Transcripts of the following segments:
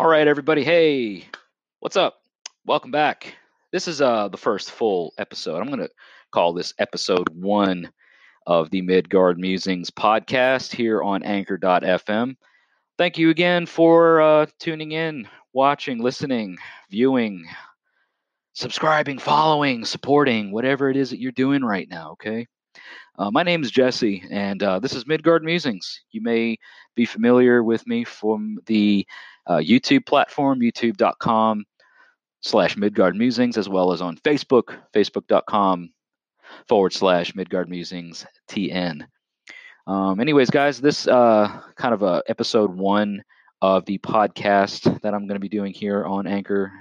All right, everybody. Hey, what's up? Welcome back. This is uh the first full episode. I'm going to call this episode one of the Midgard Musings podcast here on Anchor.fm. Thank you again for uh, tuning in, watching, listening, viewing, subscribing, following, supporting, whatever it is that you're doing right now. Okay. Uh, my name is Jesse, and uh, this is Midgard Musings. You may be familiar with me from the uh, YouTube platform, youtube.com slash Midgard Musings, as well as on Facebook, facebook.com forward slash Midgard Musings TN. Um, anyways, guys, this uh, kind of a episode one of the podcast that I'm going to be doing here on Anchor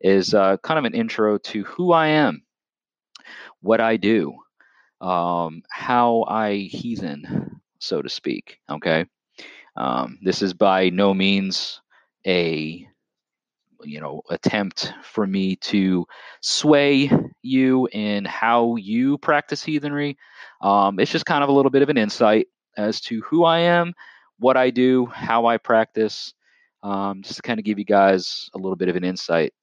is uh, kind of an intro to who I am, what I do, um, how I heathen, so to speak. Okay. Um, this is by no means a you know attempt for me to sway you in how you practice heathenry. Um, it's just kind of a little bit of an insight as to who I am, what I do, how I practice, um, just to kind of give you guys a little bit of an insight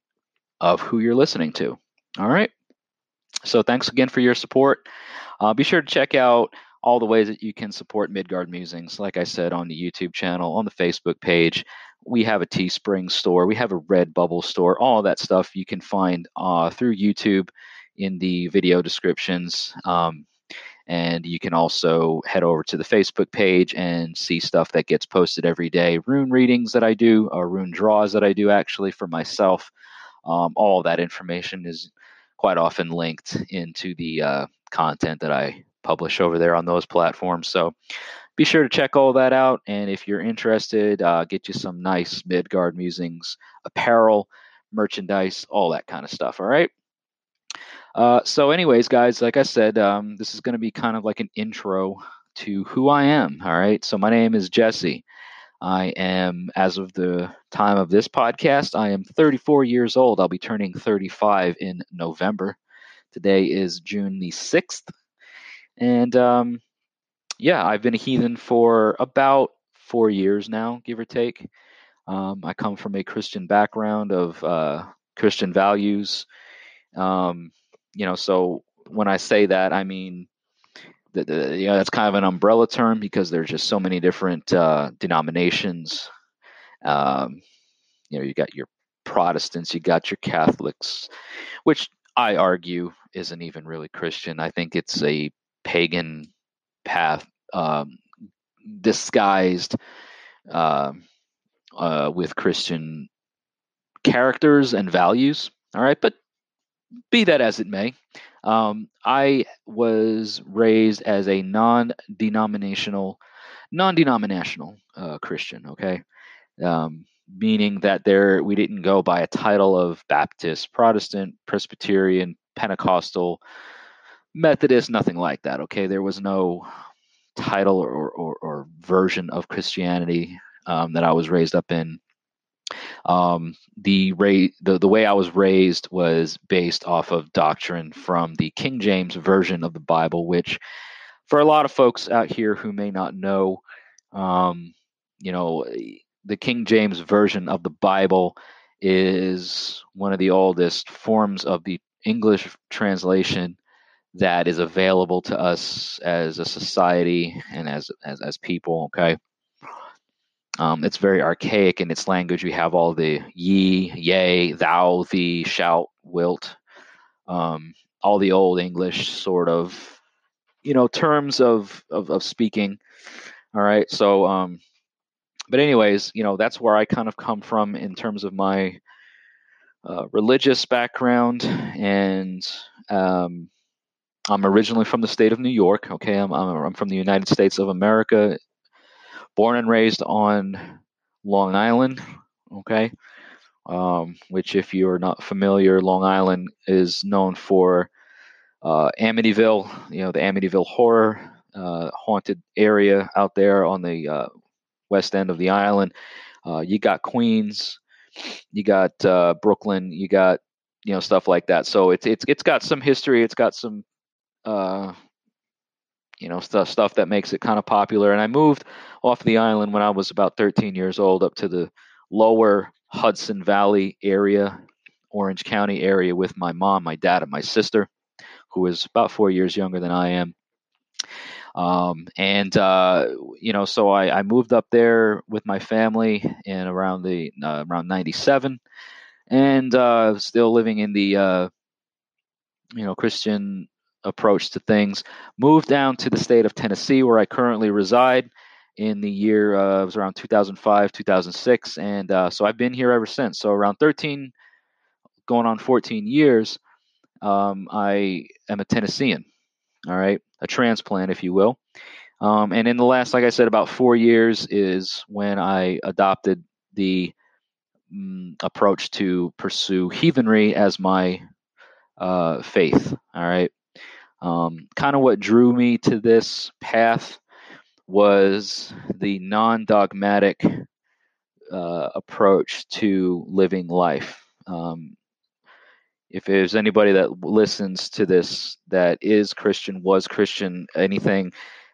of who you're listening to. All right. So thanks again for your support. Uh, be sure to check out all the ways that you can support Midgard Musings. Like I said, on the YouTube channel, on the Facebook page, we have a Teespring store, we have a Redbubble store, all that stuff you can find uh, through YouTube in the video descriptions. Um, and you can also head over to the Facebook page and see stuff that gets posted every day. Rune readings that I do, or rune draws that I do actually for myself. Um, all that information is quite often linked into the uh, content that I publish over there on those platforms. So be sure to check all that out. And if you're interested, uh, get you some nice Midgard Musings apparel, merchandise, all that kind of stuff. All right. Uh, so, anyways, guys, like I said, um, this is going to be kind of like an intro to who I am. All right. So, my name is Jesse. I am, as of the time of this podcast, I am 34 years old. I'll be turning 35 in November. Today is June the 6th, and um, yeah, I've been a heathen for about four years now, give or take. Um, I come from a Christian background of uh, Christian values. Um, you know, so when I say that, I mean that you know that's kind of an umbrella term because there's just so many different uh, denominations. Um, you know, you got your Protestants, you got your Catholics, which I argue isn't even really Christian. I think it's a pagan path um, disguised uh, uh, with Christian characters and values. All right, but be that as it may, um, I was raised as a non-denominational, non-denominational uh, Christian. Okay, um, meaning that there we didn't go by a title of Baptist, Protestant, Presbyterian, Pentecostal, Methodist, nothing like that. Okay, there was no title or, or, or version of Christianity um, that I was raised up in. Um, the, ra- the the way I was raised was based off of doctrine from the King James version of the Bible, which, for a lot of folks out here who may not know, um, you know, the King James version of the Bible is one of the oldest forms of the English translation that is available to us as a society and as as, as people. Okay. Um, it's very archaic in its language. We have all the ye, yea, thou, thee, shalt, wilt, um, all the old English sort of, you know, terms of of, of speaking. All right. So, um, but anyways, you know, that's where I kind of come from in terms of my uh, religious background and um, I'm originally from the state of New York. Okay, I'm, I'm, from the United States of America, born and raised on Long Island. Okay, um, which, if you are not familiar, Long Island is known for uh, Amityville. You know the Amityville horror uh, haunted area out there on the uh, west end of the island. Uh, you got Queens, you got uh, Brooklyn, you got you know stuff like that. So it's it's it's got some history. It's got some uh, you know stuff stuff that makes it kind of popular. And I moved off the island when I was about 13 years old up to the lower Hudson Valley area, Orange County area with my mom, my dad, and my sister, who is about four years younger than I am. Um, and uh, you know, so I, I, moved up there with my family in around the uh, around '97, and uh, still living in the uh, you know Christian approach to things. Moved down to the state of Tennessee, where I currently reside. In the year uh, it was around 2005, 2006, and uh, so I've been here ever since. So around 13, going on 14 years, um, I am a Tennessean. All right, a transplant, if you will. Um, and in the last, like I said, about four years is when I adopted the mm, approach to pursue heathenry as my uh, faith. All right. Um, kind of what drew me to this path was the non dogmatic uh, approach to living life. Um, if there's anybody that listens to this that is Christian, was Christian, anything,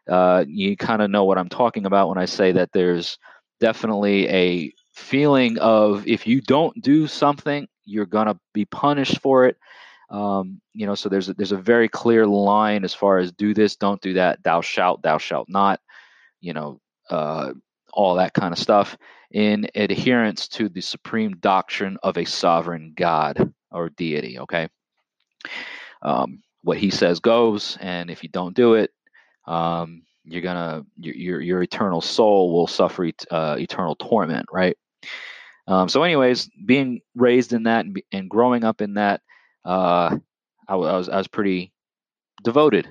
uh, you kind of know what I'm talking about when I say that there's definitely a feeling of if you don't do something, you're gonna be punished for it. Um, you know, so there's a, there's a very clear line as far as do this, don't do that, thou shalt, thou shalt not. You know, uh, all that kind of stuff in adherence to the supreme doctrine of a sovereign God or deity. Okay, um, what he says goes, and if you don't do it, um, you're gonna your, your, your eternal soul will suffer et, uh, eternal torment, right? Um, so, anyways, being raised in that and, and growing up in that, uh, I, I, was I was pretty devoted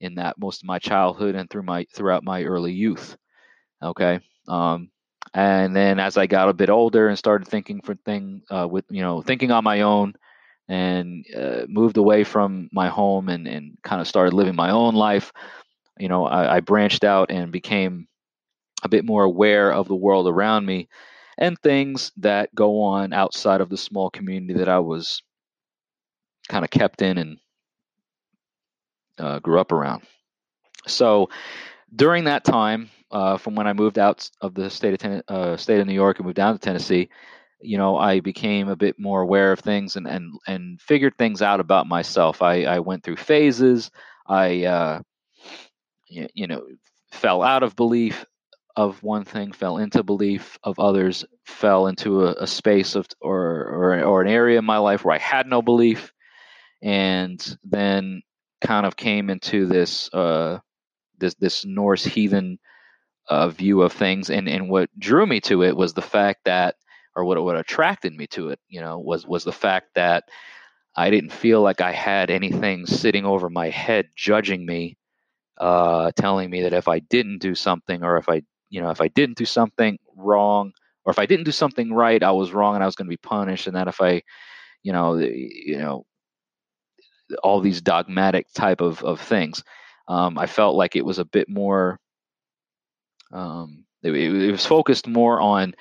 in that most of my childhood and through my throughout my early youth. Okay, um, and then as I got a bit older and started thinking for thing uh, with you know thinking on my own and uh, moved away from my home and, and kind of started living my own life you know I, I branched out and became a bit more aware of the world around me and things that go on outside of the small community that I was kind of kept in and uh, grew up around. So during that time, uh, from when I moved out of the state of Ten- uh, state of New York and moved down to Tennessee, you know, I became a bit more aware of things and and and figured things out about myself. I I went through phases. I uh, you, you know fell out of belief of one thing, fell into belief of others, fell into a, a space of or, or or an area in my life where I had no belief, and then kind of came into this uh, this this Norse heathen uh, view of things, and and what drew me to it was the fact that, or what what attracted me to it, you know, was was the fact that I didn't feel like I had anything sitting over my head judging me, uh, telling me that if I didn't do something, or if I you know if I didn't do something wrong, or if I didn't do something right, I was wrong and I was going to be punished, and that if I, you know, you know, all these dogmatic type of of things. Um, I felt like it was a bit more um, it, it, was focused more on,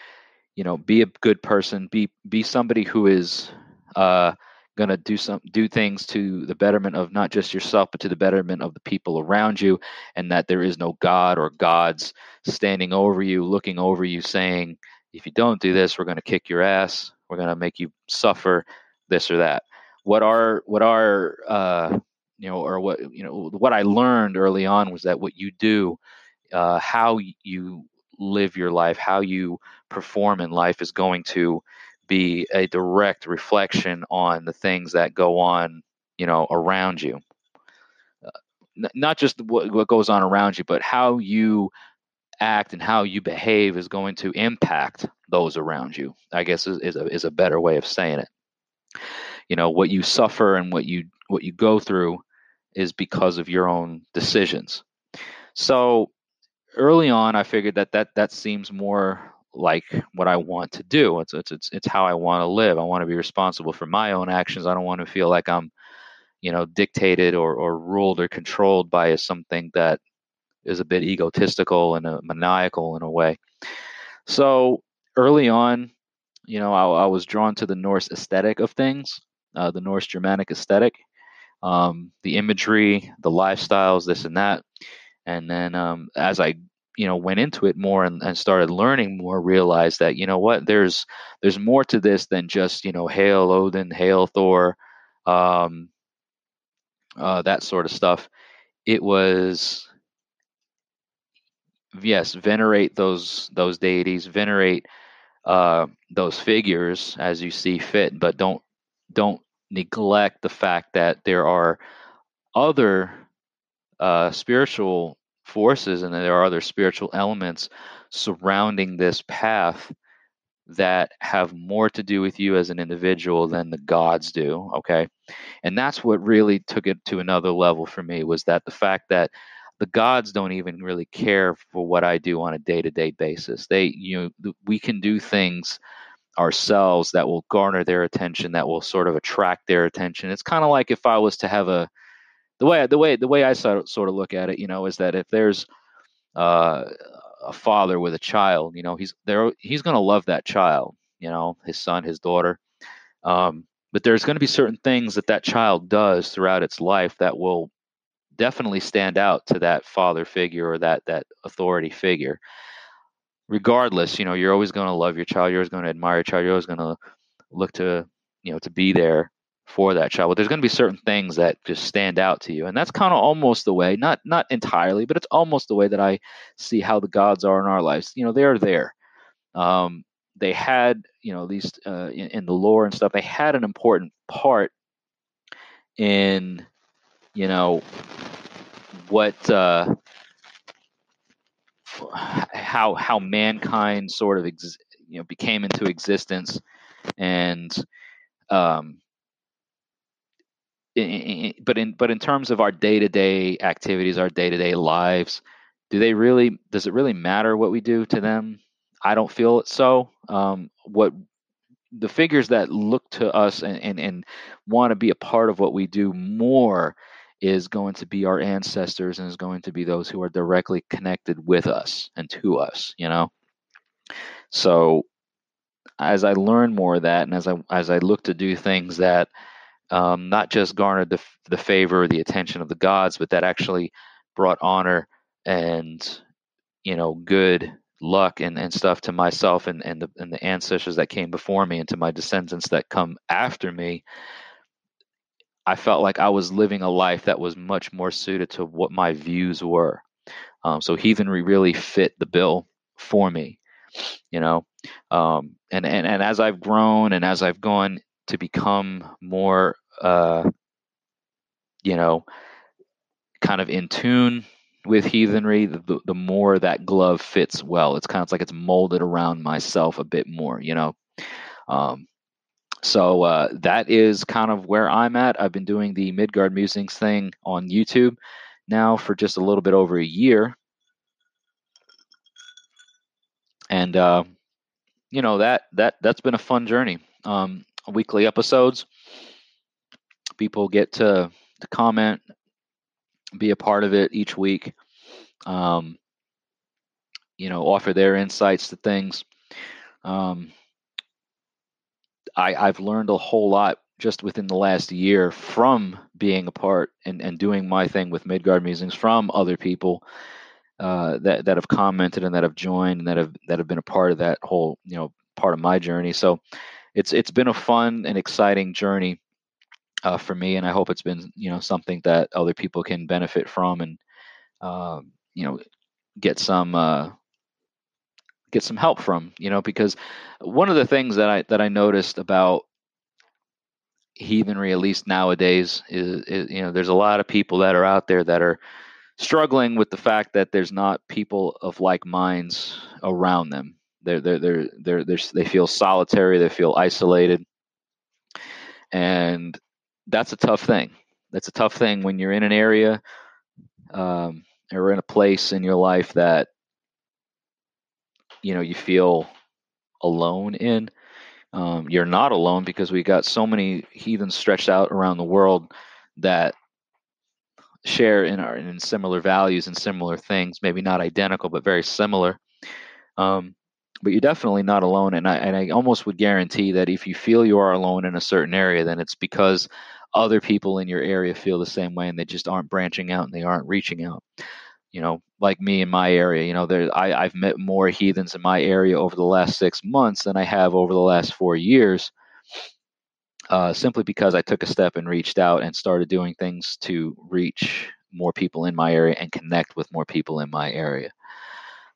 you know, be a good person, be be somebody who is uh, going to do some do things to the betterment of not just yourself, but to the betterment of the people around you, and that there is no God or gods standing over you, looking over you, saying, if you don't do this, we're going to kick your ass, we're going to make you suffer this or that. What are what are uh, you know, or what you know, what I learned early on was that what you do uh, how you live your life, how you perform in life is going to be a direct reflection on the things that go on, you know, around you. Uh, n- not just what, what goes on around you, but how you act and how you behave is going to impact those around you. I guess is, is a is a better way of saying it. You know, what you suffer and what you what you go through is because of your own decisions. So early on, I figured that that that seems more like what I want to do. It's it's it's, it's how I want to live. I want to be responsible for my own actions. I don't want to feel like I'm, you know, dictated or or ruled or controlled by something that is a bit egotistical and a maniacal in a way. So early on, you know, I, I was drawn to the Norse aesthetic of things, uh, the Norse Germanic aesthetic, um, the imagery, the lifestyles, this and that. And then um, as I you know went into it more and, and started learning more realized that you know what there's there's more to this than just you know hail odin hail thor um, uh, that sort of stuff. It was yes venerate those those deities venerate uh, those figures as you see fit but don't don't neglect the fact that there are other uh, spiritual forces and there are other spiritual elements surrounding this path that have more to do with you as an individual than the gods do okay? And that's what really took it to another level for me was that the fact that the gods don't even really care for what i do on a day-to-day basis. They you know we can do things ourselves that will garner their attention that will sort of attract their attention. It's kind of like if i was to have a the way the way the way I sort of, look at it, you know, is that if there's uh, a father with a child, you know, he's there, he's going to love that child, you know, his son, his daughter. Um, but there's going to be certain things that that child does throughout its life that will definitely stand out to that father figure or that that authority figure. Regardless, you know, you're always going to love your child. You're always going to admire your child. You're always going to look to, you know, to be there for that child. But there's going to be certain things that just stand out to you, and that's kind of almost the way, not not entirely, but it's almost the way that I see how the gods are in our lives. You know, they are there. Um, they had, you know, least uh, in, in the lore and stuff, they had an important part in, you know, what uh, how how mankind sort of ex- you know became into existence and um, but in but in terms of our day to day activities, our day to day lives, do they really? Does it really matter what we do to them? I don't feel it so. Um, what the figures that look to us and, and, and want to be a part of what we do more is going to be our ancestors and is going to be those who are directly connected with us and to us you know so as i learn more of that and as i as i look to do things that um, not just garnered the, the favor or the attention of the gods, but that actually brought honor and you know good luck and, and stuff to myself and, and the and the ancestors that came before me and to my descendants that come after me. I felt like I was living a life that was much more suited to what my views were. Um, so heathenry really fit the bill for me, you know. Um, and, and and as I've grown and as I've gone to become more, uh, you know, kind of in tune with heathenry, the, the more that glove fits well. It's kind of like it's molded around myself a bit more, you know. Um, so uh, that is kind of where I'm at. I've been doing the Midgard Musings thing on YouTube now for just a little bit over a year, and uh, you know that that that's been a fun journey. Um, weekly episodes. People get to, to comment, be a part of it each week. Um, you know, offer their insights to things. Um, I, I've learned a whole lot just within the last year from being a part and, and doing my thing with Midgard Musings from other people uh, that that have commented and that have joined and that have that have been a part of that whole you know part of my journey. So it's it's been a fun and exciting journey uh, for me, and I hope it's been you know something that other people can benefit from and uh, you know get some uh, get some help from. You know, because one of the things that I that I noticed about heathenry, at least nowadays, is, is you know there's a lot of people that are out there that are struggling with the fact that there's not people of like minds around them they're they're they're they're, they're they feel solitary. They feel isolated, and that's a tough thing. That's a tough thing when you're in an area um, or in a place in your life that you know you feel alone in. Um, you're not alone because we got so many heathens stretched out around the world that share in our in similar values and similar things, maybe not identical but very similar. Um, but you're definitely not alone. And I, and I almost would guarantee that if you feel you are alone in a certain area, then it's because other people in your area feel the same way and they just aren't branching out and they aren't reaching out. you know, like me in my area. You know, there I, I've met more heathens in my area over the last six months than I have over the last four years. Uh, simply because I took a step and reached out and started doing things to reach more people in my area and connect with more people in my area.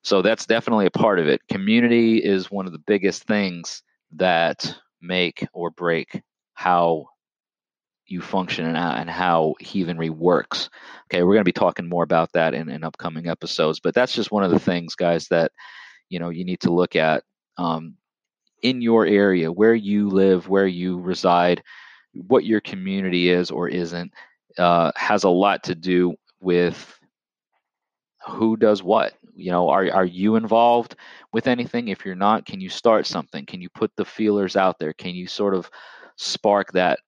So that's definitely a part of it. Community is one of the biggest things that make or break how you function and, and how heathenry works. Okay, we're going to be talking more about that in, in upcoming episodes, but that's just one of the things, guys, that you know you need to look at um, in your area, where you live, where you reside, what your community is or isn't, uh, has a lot to do with who does what? You know are, are you involved with anything? If you're not can you start something? Can you put the feelers out there? Can you sort of spark that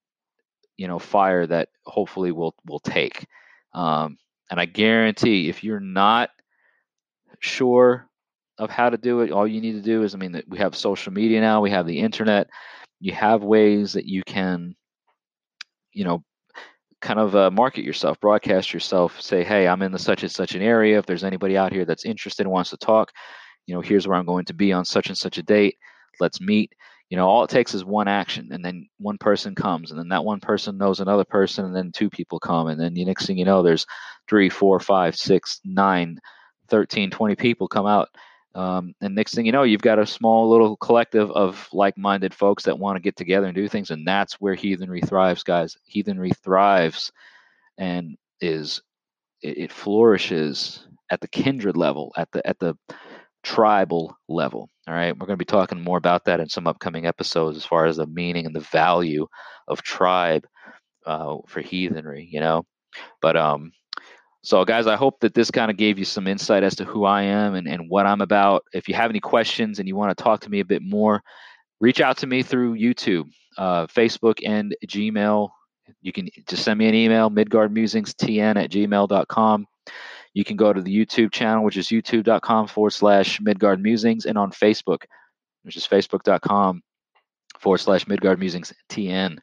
you know fire that hopefully will will take? Um, and i guarantee if you're not sure of how to do it all you need to do is i mean we have social media now we have the internet you have ways that you can you know kind of uh, market yourself broadcast yourself say hey i'm in the such and such an area. If there's anybody out here that's interested and wants to talk you know here's where i'm going to be on such and such a date. Let's meet. You know all it takes is one action and then one person comes and then that one person knows another person and then two people come and then the next thing you know there's three four five six nine 13 20 people come out um, and next thing you know you've got a small little collective of like-minded folks that want to get together and do things and that's where heathenry thrives guys heathenry thrives and is it, it flourishes at the kindred level at the at the tribal level. All right. We're going to be talking more about that in some upcoming episodes as far as the meaning and the value of tribe uh, for heathenry, you know. But, um, so guys, I hope that this kind of gave you some insight as to who I am and, and what I'm about. If you have any questions and you want to talk to me a bit more, reach out to me through YouTube, uh, Facebook, and Gmail. You can just send me an email, midgardmusingstn at gmail.com. You can go to the YouTube channel, which is youtube.com forward slash Midgard Musings, and on Facebook, which is facebook.com forward slash Midgard Musings TN.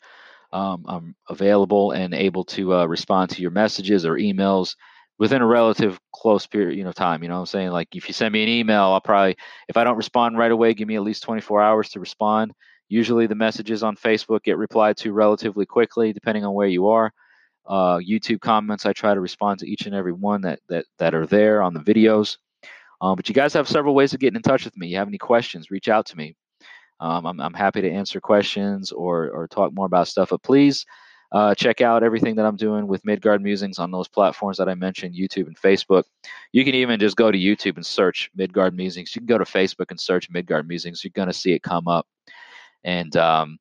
Um, I'm available and able to uh, respond to your messages or emails within a relative close period you know time you know what i'm saying like if you send me an email i'll probably if i don't respond right away give me at least 24 hours to respond usually the messages on facebook get replied to relatively quickly depending on where you are uh, YouTube comments. I try to respond to each and every one that that that are there on the videos. Um, but you guys have several ways of getting in touch with me. You have any questions? Reach out to me. Um, I'm, I'm happy to answer questions or or talk more about stuff. But please uh, check out everything that I'm doing with Midgard Musings on those platforms that I mentioned, YouTube and Facebook. You can even just go to YouTube and search Midgard Musings. You can go to Facebook and search Midgard Musings. You're going to see it come up. And um,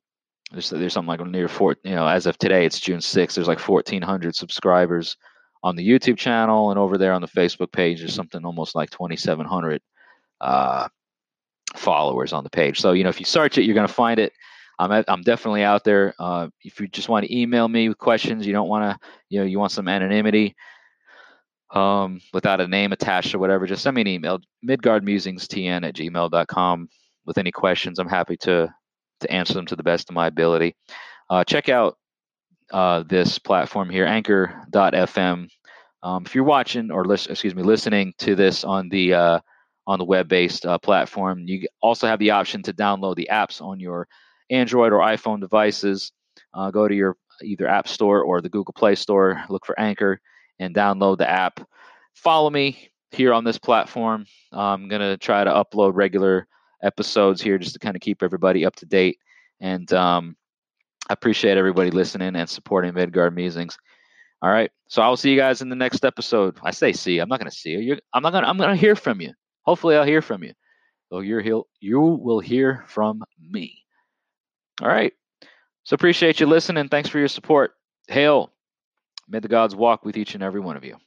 there's there's something like near four. You know, as of today, it's June 6th. There's like 1,400 subscribers on the YouTube channel, and over there on the Facebook page, there's something almost like 2,700 uh, followers on the page. So you know, if you search it, you're going to find it. I'm at, I'm definitely out there. Uh, if you just want to email me with questions, you don't want to, you know, you want some anonymity um, without a name attached or whatever, just send me an email, midgardmusingstn at gmail.com with any questions. I'm happy to to answer them to the best of my ability. Uh, check out uh, this platform here, Anchor.fm. Um, if you're watching or listen, excuse me, listening to this on the uh, on the web-based uh, platform, you also have the option to download the apps on your Android or iPhone devices. Uh, go to your either App Store or the Google Play Store. Look for Anchor and download the app. Follow me here on this platform. I'm gonna try to upload regular episodes here just to kind of keep everybody up to date. And um, I appreciate everybody listening and supporting Midgard Musings. All right. So I will see you guys in the next episode. I say see. I'm not going to see you. You're, I'm not going. to I'm going to hear from you. Hopefully, I'll hear from you. So you're you will hear from me. All right. So appreciate you listening. Thanks for your support. Hail. May the gods walk with each and every one of you.